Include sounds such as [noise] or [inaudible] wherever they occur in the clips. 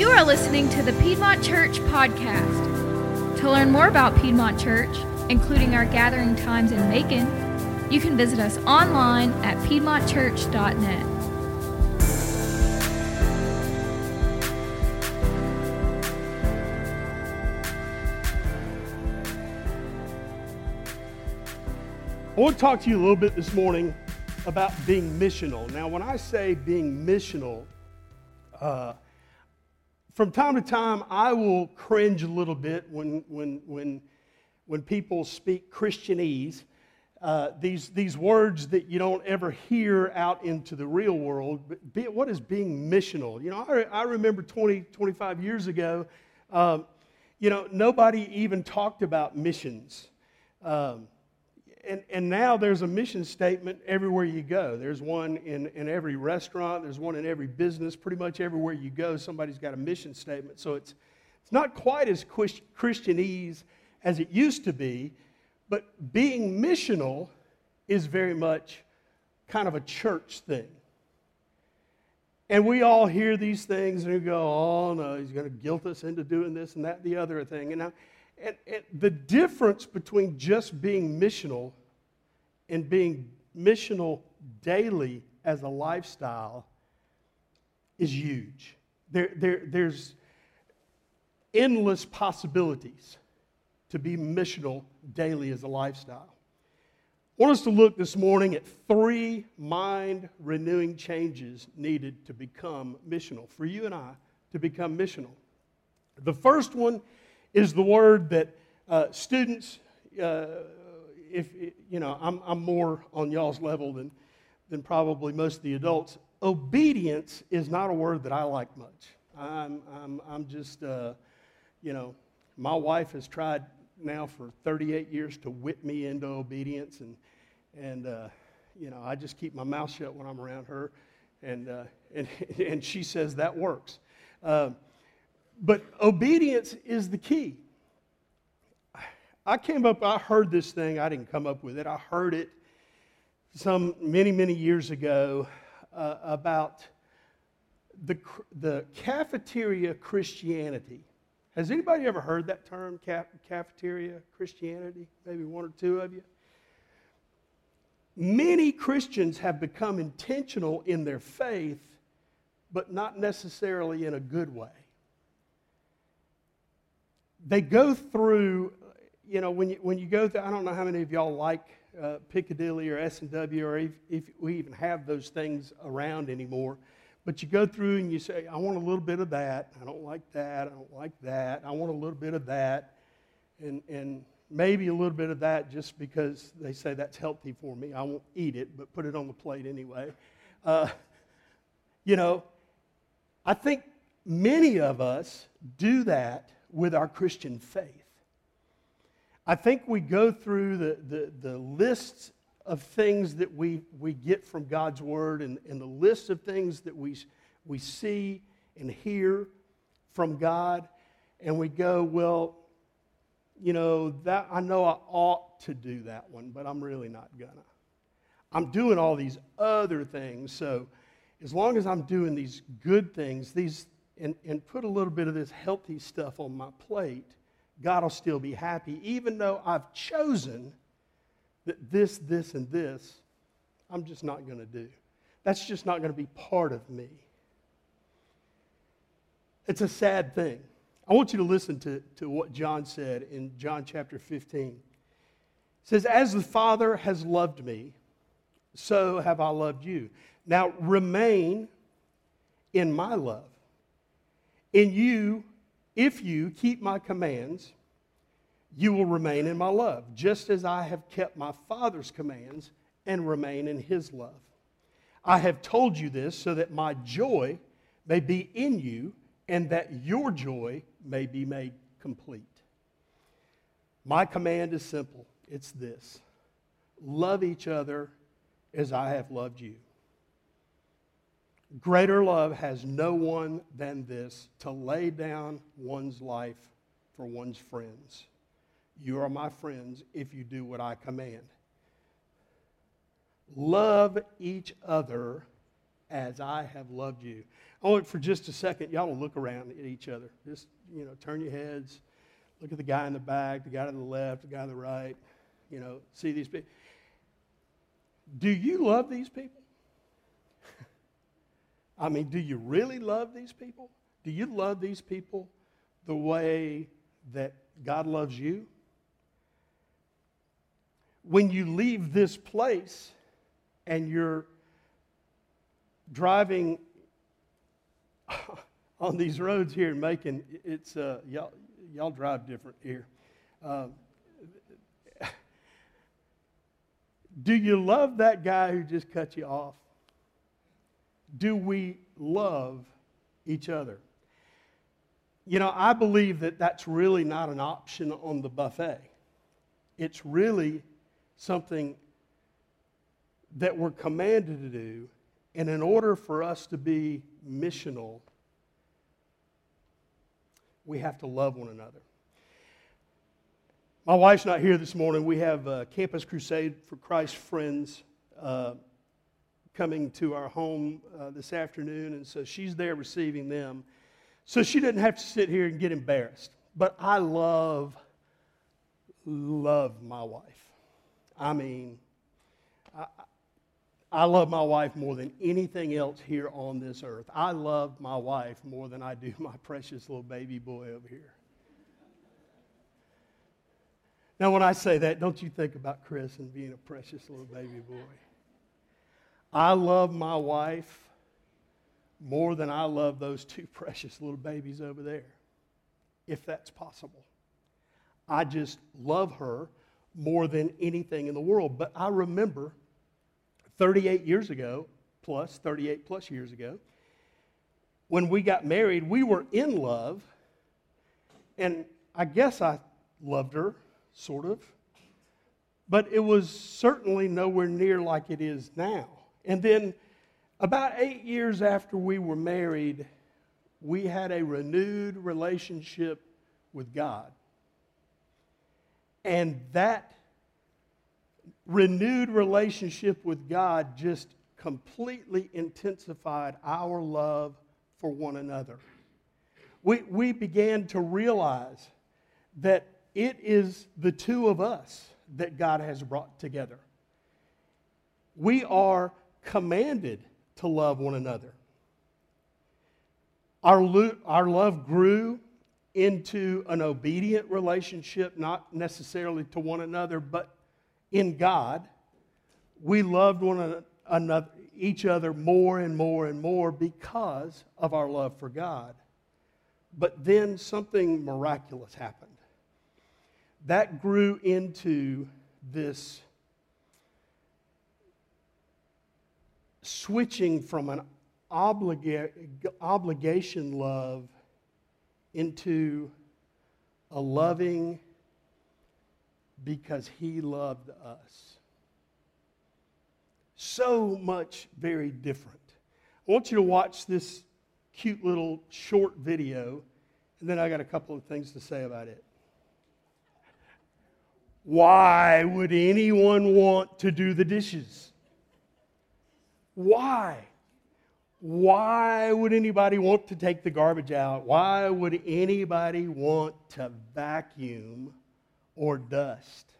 You are listening to the Piedmont Church podcast. To learn more about Piedmont Church, including our gathering times in Macon, you can visit us online at piedmontchurch.net. I want to talk to you a little bit this morning about being missional. Now, when I say being missional, uh, from time to time, I will cringe a little bit when, when, when, when people speak Christianese. Uh, these, these words that you don't ever hear out into the real world. But be, what is being missional? You know, I, I remember 20, 25 years ago, um, you know, nobody even talked about missions. Um, and, and now there's a mission statement everywhere you go. There's one in, in every restaurant, there's one in every business. Pretty much everywhere you go, somebody's got a mission statement. So it's, it's not quite as Christianese as it used to be, but being missional is very much kind of a church thing. And we all hear these things and we go, oh no, he's going to guilt us into doing this and that, the other thing. And now, and, and the difference between just being missional and being missional daily as a lifestyle is huge. There, there, there's endless possibilities to be missional daily as a lifestyle. I want us to look this morning at three mind renewing changes needed to become missional, for you and I to become missional. The first one is the word that uh, students, uh, if, you know, I'm, I'm more on y'all's level than, than probably most of the adults. Obedience is not a word that I like much. I'm, I'm, I'm just, uh, you know, my wife has tried now for 38 years to whip me into obedience, and, and uh, you know, I just keep my mouth shut when I'm around her, and, uh, and, [laughs] and she says that works. Uh, but obedience is the key. I came up, I heard this thing, I didn't come up with it, I heard it some many, many years ago uh, about the, the cafeteria Christianity. Has anybody ever heard that term, ca- cafeteria Christianity? Maybe one or two of you? Many Christians have become intentional in their faith, but not necessarily in a good way. They go through, you know, when you, when you go through, I don't know how many of y'all like uh, Piccadilly or S&W or if, if we even have those things around anymore. But you go through and you say, I want a little bit of that. I don't like that. I don't like that. I want a little bit of that. And, and maybe a little bit of that just because they say that's healthy for me. I won't eat it, but put it on the plate anyway. Uh, you know, I think many of us do that with our Christian faith. I think we go through the, the, the lists of things that we, we get from God's Word and, and the list of things that we, we see and hear from God, and we go, well, you know, that I know I ought to do that one, but I'm really not gonna. I'm doing all these other things, so as long as I'm doing these good things, these and, and put a little bit of this healthy stuff on my plate, God will still be happy, even though I've chosen that this, this, and this, I'm just not going to do. That's just not going to be part of me. It's a sad thing. I want you to listen to, to what John said in John chapter 15. It says, As the Father has loved me, so have I loved you. Now remain in my love. In you, if you keep my commands, you will remain in my love, just as I have kept my Father's commands and remain in his love. I have told you this so that my joy may be in you and that your joy may be made complete. My command is simple it's this love each other as I have loved you. Greater love has no one than this to lay down one's life for one's friends. You are my friends if you do what I command. Love each other as I have loved you. I want for just a second, y'all look around at each other. Just, you know, turn your heads. Look at the guy in the back, the guy to the left, the guy to the right. You know, see these people. Do you love these people? I mean, do you really love these people? Do you love these people the way that God loves you? When you leave this place and you're driving [laughs] on these roads here in Macon, it's uh, y'all, y'all drive different here. Um, [laughs] do you love that guy who just cut you off? Do we love each other? You know, I believe that that's really not an option on the buffet. It's really something that we're commanded to do. And in order for us to be missional, we have to love one another. My wife's not here this morning. We have a Campus Crusade for Christ Friends uh, coming to our home uh, this afternoon, and so she's there receiving them. So she doesn't have to sit here and get embarrassed. But I love, love my wife. I mean, I, I love my wife more than anything else here on this earth. I love my wife more than I do [laughs] my precious little baby boy over here. Now, when I say that, don't you think about Chris and being a precious little baby boy. I love my wife more than I love those two [laughs] precious little babies over there, if that's possible. I just love her more than anything in the world. But I remember 38 years ago, plus 38 plus years ago, when we got married, we were in love. And I guess I loved her, sort of. But it was certainly nowhere near like it is now. And then, about eight years after we were married, we had a renewed relationship with God. And that renewed relationship with God just completely intensified our love for one another. We, we began to realize that it is the two of us that God has brought together. We are commanded to love one another. Our, lo- our love grew into an obedient relationship, not necessarily to one another, but in God. We loved one another, each other more and more and more because of our love for God. But then something miraculous happened. That grew into this switching from an obliga- obligation love into a loving because he loved us. So much very different. I want you to watch this cute little short video, and then I got a couple of things to say about it. Why would anyone want to do the dishes? Why? Why would anybody want to take the garbage out? Why would anybody want to vacuum or dust?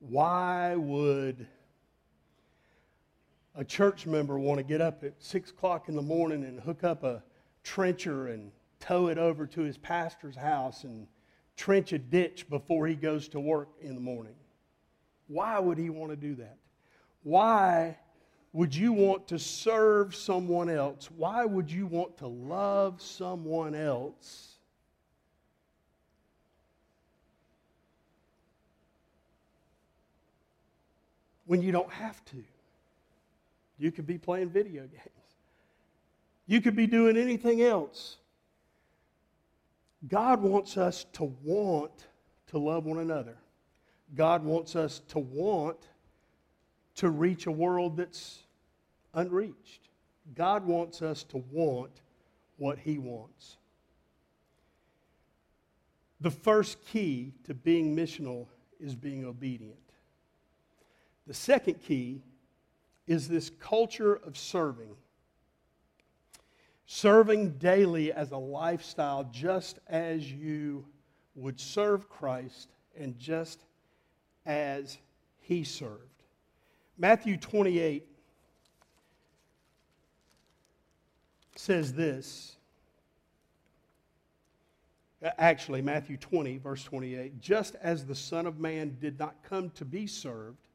Why would a church member want to get up at 6 o'clock in the morning and hook up a trencher and tow it over to his pastor's house and trench a ditch before he goes to work in the morning? Why would he want to do that? Why would you want to serve someone else? Why would you want to love someone else? When you don't have to. You could be playing video games. You could be doing anything else. God wants us to want to love one another. God wants us to want to reach a world that's unreached. God wants us to want what He wants. The first key to being missional is being obedient. The second key is this culture of serving. Serving daily as a lifestyle, just as you would serve Christ and just as he served. Matthew 28 says this. Actually, Matthew 20, verse 28 just as the Son of Man did not come to be served,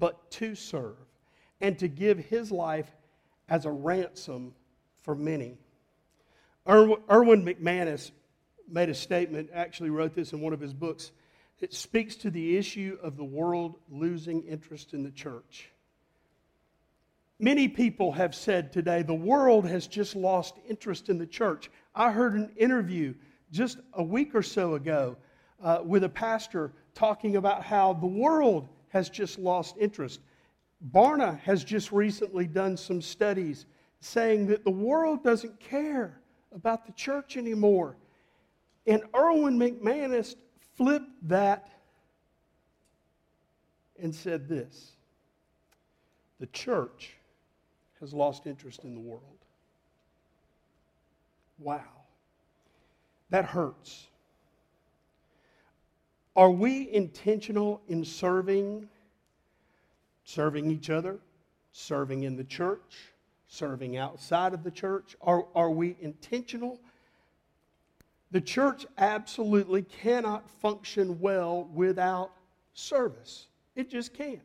but to serve, and to give his life as a ransom for many. Erwin McManus made a statement, actually wrote this in one of his books. It speaks to the issue of the world losing interest in the church. Many people have said today the world has just lost interest in the church. I heard an interview just a week or so ago uh, with a pastor talking about how the world has just lost interest. Barna has just recently done some studies saying that the world doesn't care about the church anymore. And Erwin McManus flipped that and said this The church has lost interest in the world. Wow. That hurts. Are we intentional in serving? Serving each other, serving in the church, serving outside of the church? Are, are we intentional? The church absolutely cannot function well without service. It just can't.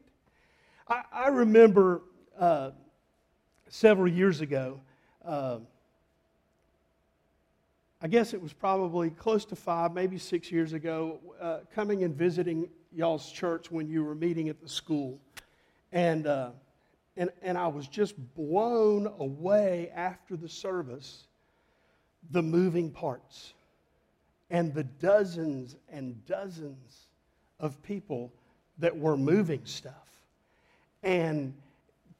I, I remember uh, several years ago, uh, I guess it was probably close to five, maybe six years ago, uh, coming and visiting y'all's church when you were meeting at the school. And, uh, and, and I was just blown away after the service the moving parts and the dozens and dozens of people that were moving stuff. And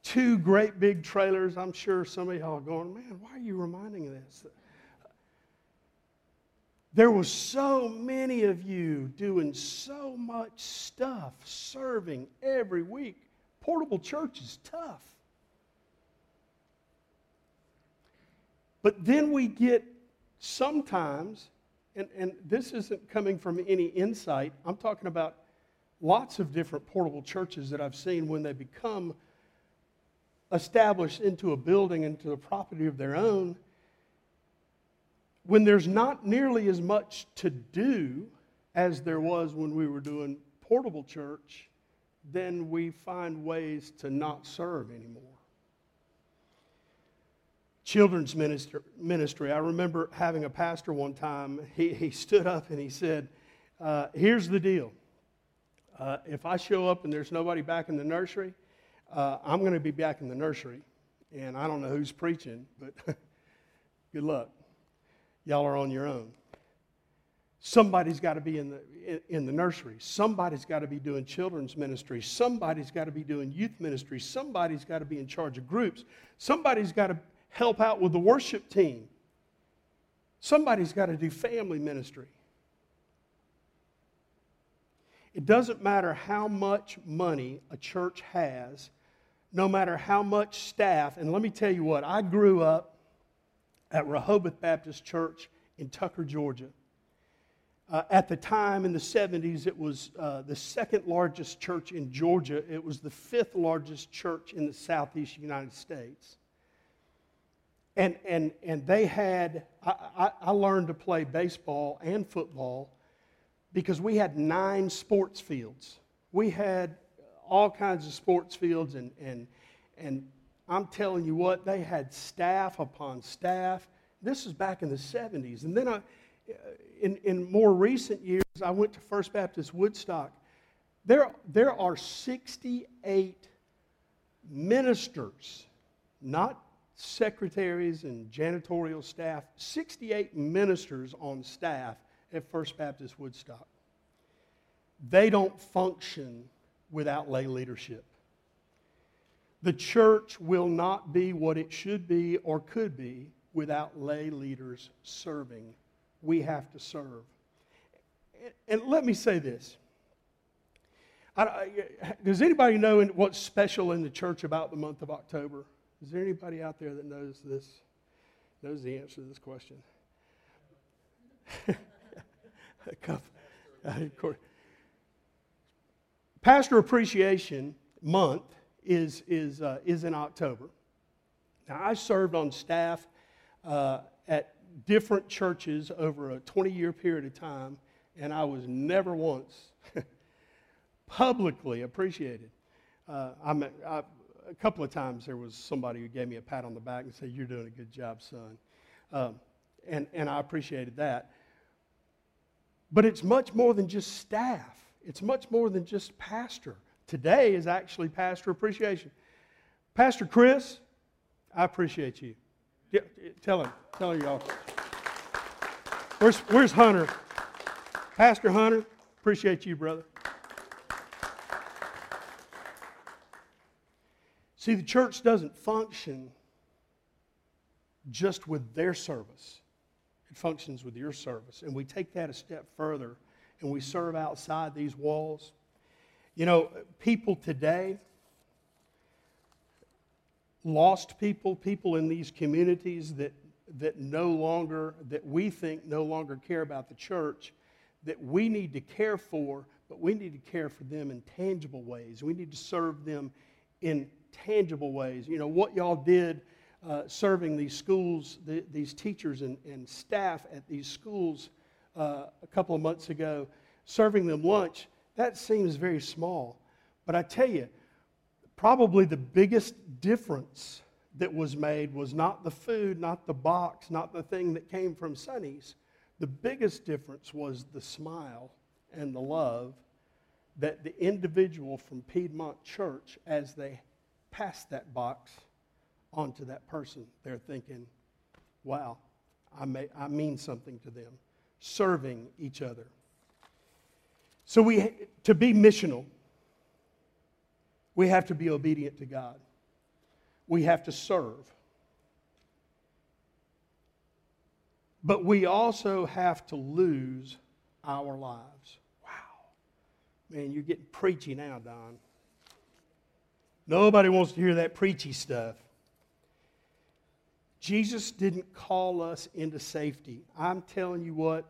two great big trailers. I'm sure some of y'all are going, man, why are you reminding this? There was so many of you doing so much stuff, serving every week. Portable church is tough. But then we get sometimes, and, and this isn't coming from any insight, I'm talking about lots of different portable churches that I've seen when they become established into a building, into a property of their own when there's not nearly as much to do as there was when we were doing portable church, then we find ways to not serve anymore. Children's minister, ministry. I remember having a pastor one time, he, he stood up and he said, uh, Here's the deal. Uh, if I show up and there's nobody back in the nursery, uh, I'm going to be back in the nursery. And I don't know who's preaching, but [laughs] good luck y'all are on your own. Somebody's got to be in the, in the nursery. Somebody's got to be doing children's ministry. Somebody's got to be doing youth ministry. Somebody's got to be in charge of groups. Somebody's got to help out with the worship team. Somebody's got to do family ministry. It doesn't matter how much money a church has, no matter how much staff. And let me tell you what, I grew up at Rehoboth Baptist Church in Tucker, Georgia. Uh, at the time in the 70s, it was uh, the second largest church in Georgia. It was the fifth largest church in the southeast United States. And, and, and they had, I, I, I learned to play baseball and football because we had nine sports fields. We had all kinds of sports fields, and, and, and I'm telling you what, they had staff upon staff. This was back in the 70s. And then I, uh, in, in more recent years, I went to First Baptist Woodstock. There, there are 68 ministers, not secretaries and janitorial staff, 68 ministers on staff at First Baptist Woodstock. They don't function without lay leadership. The church will not be what it should be or could be without lay leaders serving. We have to serve. And let me say this I, does anybody know what's special in the church about the month of October? Is there anybody out there that knows this? Knows the answer to this question? [laughs] A couple. Pastor Appreciation Month is, is, uh, is in October. Now, I served on staff uh, at different churches over a 20 year period of time, and I was never once [laughs] publicly appreciated. Uh, I, a couple of times there was somebody who gave me a pat on the back and said, You're doing a good job, son. Um, and, and I appreciated that. But it's much more than just staff, it's much more than just pastor. Today is actually pastor appreciation. Pastor Chris, I appreciate you. Tell him, tell him y'all. Where's, where's Hunter? Pastor Hunter, appreciate you, brother. See, the church doesn't function just with their service, it functions with your service. And we take that a step further and we serve outside these walls. You know, people today, lost people, people in these communities that, that no longer, that we think no longer care about the church, that we need to care for, but we need to care for them in tangible ways. We need to serve them in tangible ways. You know, what y'all did uh, serving these schools, the, these teachers and, and, staff at these schools uh, a couple of months ago, serving them lunch, that seems very small. But I tell you, probably the biggest difference that was made was not the food, not the box, not the thing that came from Sonny's. The biggest difference was the smile and the love that the individual from Piedmont Church, as they passed that box onto that person, they're thinking, wow, I, may, I mean something to them, serving each other. So we, to be missional, we have to be obedient to God. We have to serve. But we also have to lose our lives. Wow. Man, you're getting preachy now, Don. Nobody wants to hear that preachy stuff. Jesus didn't call us into safety. I'm telling you what,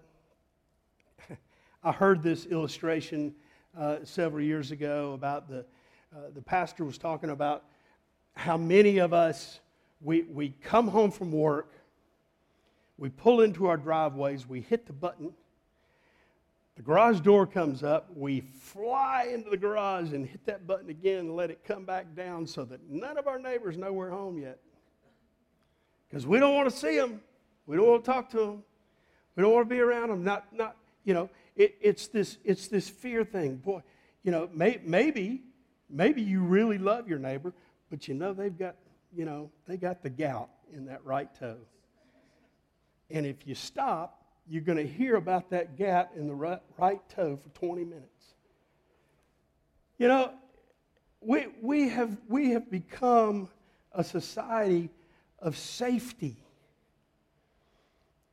[laughs] I heard this illustration uh, several years ago about the, uh, the pastor was talking about how many of us, we, we come home from work, we pull into our driveways, we hit the button, the garage door comes up, we fly into the garage and hit that button again and let it come back down so that none of our neighbors know we're home yet. Because we don't want to see them, we don't want to talk to them, we don't want to be around them. Not, not, you know, it, it's, this, it's this fear thing. Boy, you know, may, maybe, maybe you really love your neighbor, but you know they've got, you know, they got the gout in that right toe. And if you stop, you're going to hear about that gout in the right, right toe for 20 minutes. You know, we, we, have, we have become a society of safety.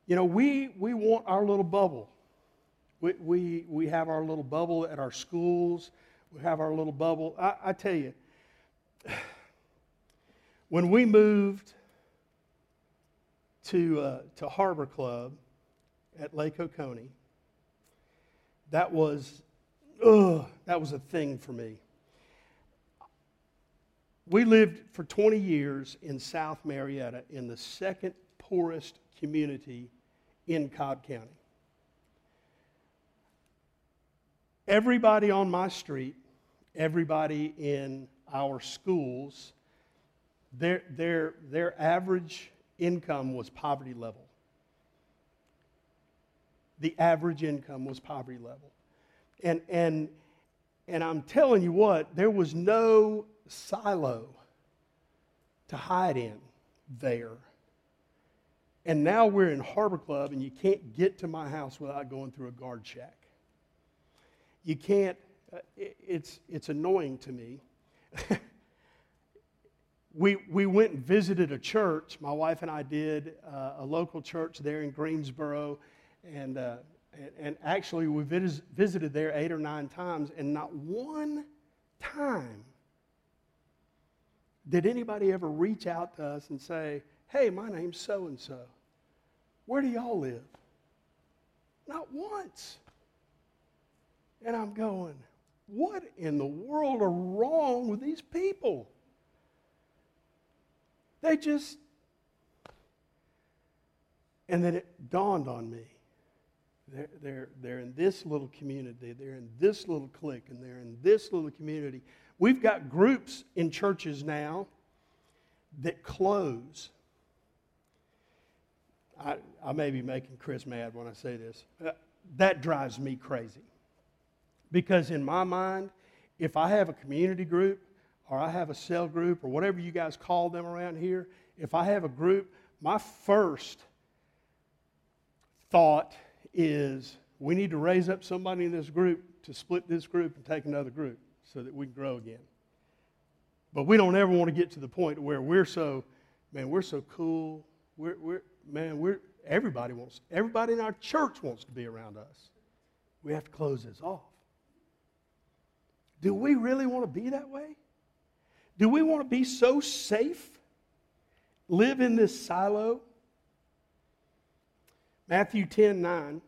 You know, we, we want our little bubble. We, we, we have our little bubble at our schools. We have our little bubble. I, I tell you, [sighs] when we moved to, uh, to Harbor Club at Lake Oconee, that was, ugh, that was a thing for me. We lived for 20 years in South Marietta in the second poorest community in Cobb County. Everybody on my street, everybody in our schools, their, their, their average income was poverty level. The average income was poverty level. And, and, and I'm telling you what, there was no silo to hide in there. And now we're in Harbor Club, and you can't get to my house without going through a guard shack you can't, uh, it's, it's annoying to me. [laughs] we, we went and visited a church, my wife and I did, uh, a local church there in Greensboro. And uh, and, actually, we vis- visited there eight or nine times, and not one time did anybody ever reach out to us and say, Hey, my name's so and so. Where do y'all live? Not once. And I'm going, What in the world are wrong with these people? They just. And then it dawned on me. They're, they're, they're in this little community, they're in this little clique, and they're in this little community. We've got groups in churches now that close. I, I may be making Chris mad when I say this. That drives me crazy. Because in my mind, if I have a community group or I have a cell group or whatever you guys call them around here, if I have a group, my first thought is we need to raise up somebody in this group to split this group and take another group so that we can grow again. But we don't ever want to get to the point where we're so, man, we're so cool. We're, we're man, we're, everybody wants, everybody in our church wants to be around us. We have to close this off. Do we really want to be that way? Do we want to be so safe? Live in this silo? Matthew 10 9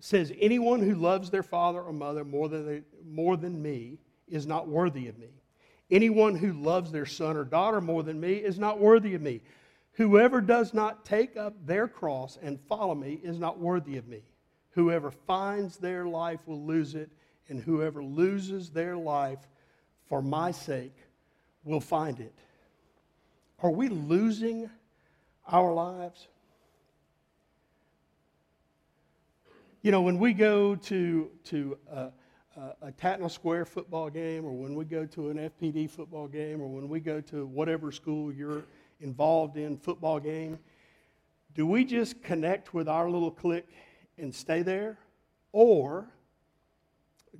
says, Anyone who loves their father or mother more than, they, more than me is not worthy of me. Anyone who loves their son or daughter more than me is not worthy of me. Whoever does not take up their cross and follow me is not worthy of me. Whoever finds their life will lose it, and whoever loses their life for my sake will find it. Are we losing our lives? You know, when we go to, to a, a Tattnall Square football game, or when we go to an FPD football game, or when we go to whatever school you're involved in football game, do we just connect with our little clique and stay there? Or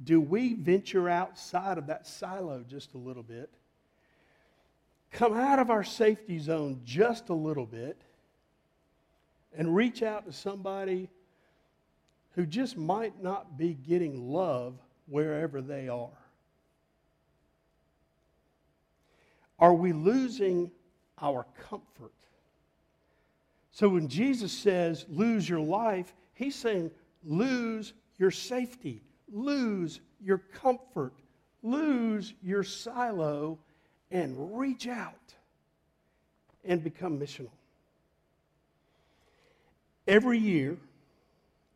do we venture outside of that silo just a little bit, come out of our safety zone just a little bit, and reach out to somebody who just might not be getting love wherever they are? Are we losing our comfort. So when Jesus says, lose your life, he's saying, lose your safety, lose your comfort, lose your silo, and reach out and become missional. Every year,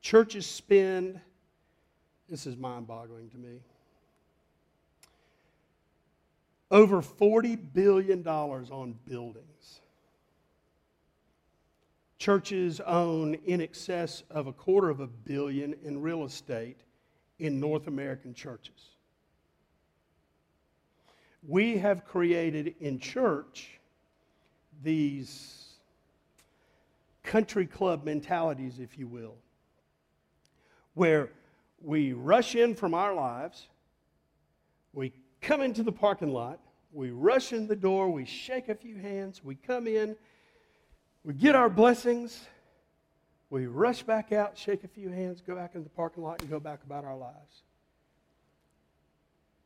churches spend, this is mind boggling to me, over $40 billion on buildings. Churches own in excess of a quarter of a billion in real estate in North American churches. We have created in church these country club mentalities, if you will, where we rush in from our lives, we come into the parking lot, we rush in the door, we shake a few hands, we come in, we get our blessings, we rush back out, shake a few hands, go back in the parking lot, and go back about our lives.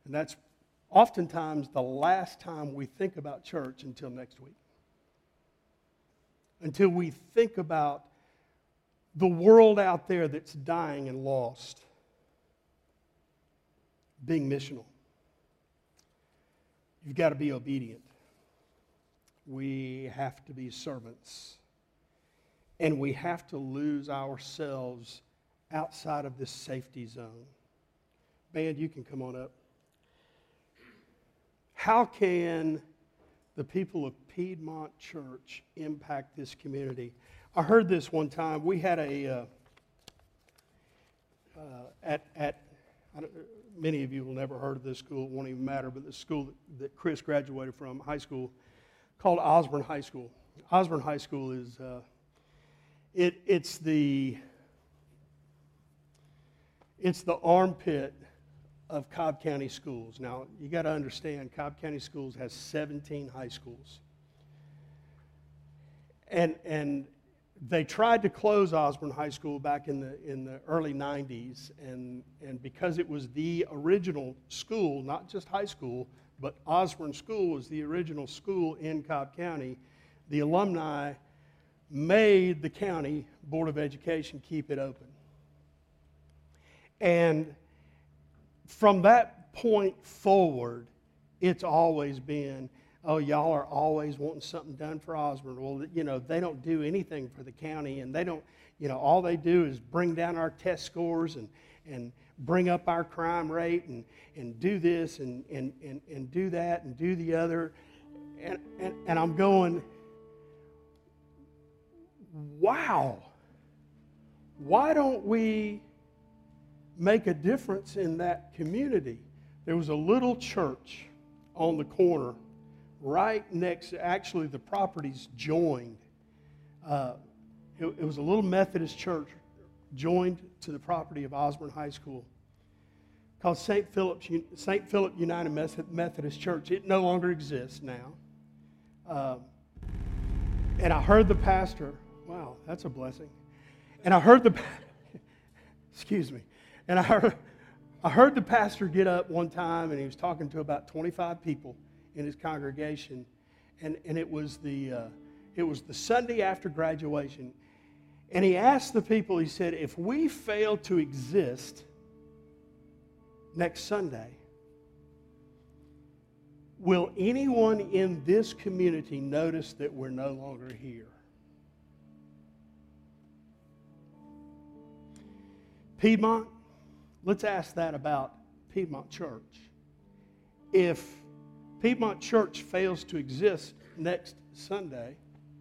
And that's oftentimes the last time we think about church until next week. Until we think about the world out there that's dying and lost, being missional. You've got to be obedient. We have to be servants. And we have to lose ourselves outside of this safety zone. Band, you can come on up. How can the people of Piedmont Church impact this community? I heard this one time. We had a, uh, uh, at, at many of you will never heard of this school, it won't even matter, but the school that, that Chris graduated from, high school, called Osborne High School. Osborne High School is, uh, it, it's the, it's the armpit of Cobb County schools. Now, you got to understand, Cobb County Schools has 17 high schools. And, and they tried to close Osborne High School back in the, in the early 90s, and, and because it was the original school, not just high school, but Osborne School was the original school in Cobb County, the alumni made the county Board of Education keep it open. And from that point forward, it's always been, oh, y'all are always wanting something done for Osborne. Well, you know, they don't do anything for the county, and they don't, you know, all they do is bring down our test scores and, and bring up our crime rate and, and do this and, and, and, and do that and do the other. And, and, and I'm going, wow, why don't we make a difference in that community? There was a little church on the corner right next, actually, the properties joined. Uh, it, it was a little Methodist church joined to the property of Osborne High School called St. Philip's St. Philip United Methodist Church. It no longer exists now. Uh, and I heard the pastor Wow, that's a blessing. And I heard the, [laughs] excuse me, and I heard, I heard the pastor get up one time and he was talking to about 25 people in his congregation. And, and it, was the, uh, it was the Sunday after graduation. And he asked the people, he said, if we fail to exist next Sunday, will anyone in this community notice that we're no longer here? Piedmont, let's ask that about Piedmont Church. If Piedmont Church fails to exist next Sunday,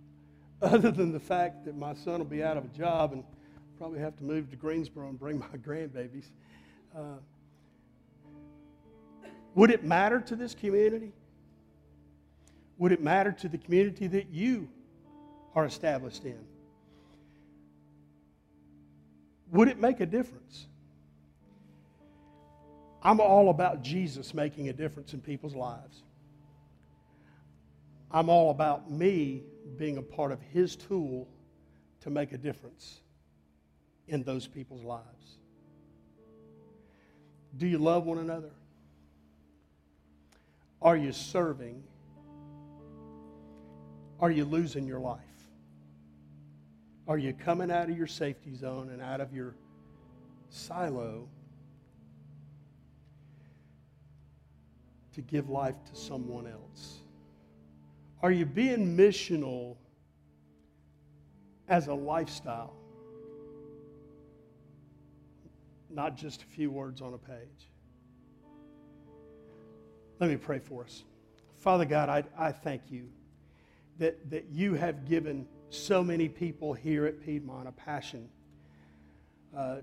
[laughs] other than the fact that my son will be out of a job and probably have to move to Greensboro and bring [laughs] my grandbabies, uh, would it matter to this community? Would it matter to the community that you are established in? Would it make a difference? I'm all about Jesus making a difference in people's lives. I'm all about me being a part of his tool to make a difference in those people's lives. Do you love one another? Are you serving? Are you losing your life? Are you coming out of your safety zone and out of your silo to give life to someone else? Are you being missional as a lifestyle? Not just a few words on a page. Let me pray for us. Father God, I, I thank you that, that you have given so many people here at Piedmont a passion uh,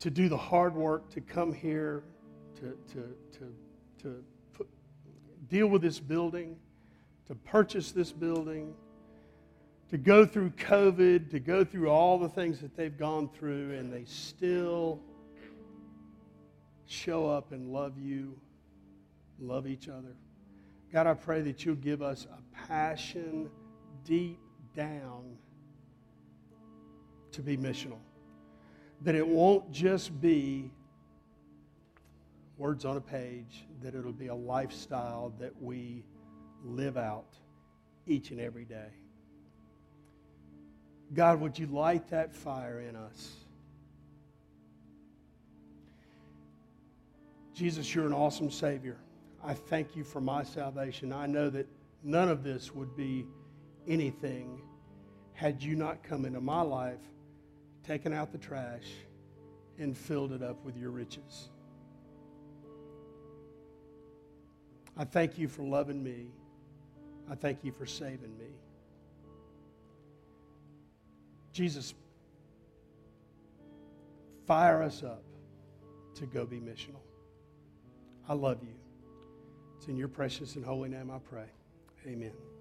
to do the hard work, to come here, to, to, to, to put, deal with this building, to purchase this building, to go through COVID, to go through all the things that they've gone through, and they still show up and love you, love each other. God, I pray that you'll give us a passion deep down to be missional. That it won't just be words on a page, that it'll be a lifestyle that we live out each and every day. God, would you light that fire in us? Jesus, you're an awesome Savior. I thank you for my salvation. I know that none of this would be anything had you not come into my life, taken out the trash, and filled it up with your riches. I thank you for loving me. I thank you for saving me. Jesus, fire us up to go be missional. I love you. It's in your precious and holy name I pray. Amen.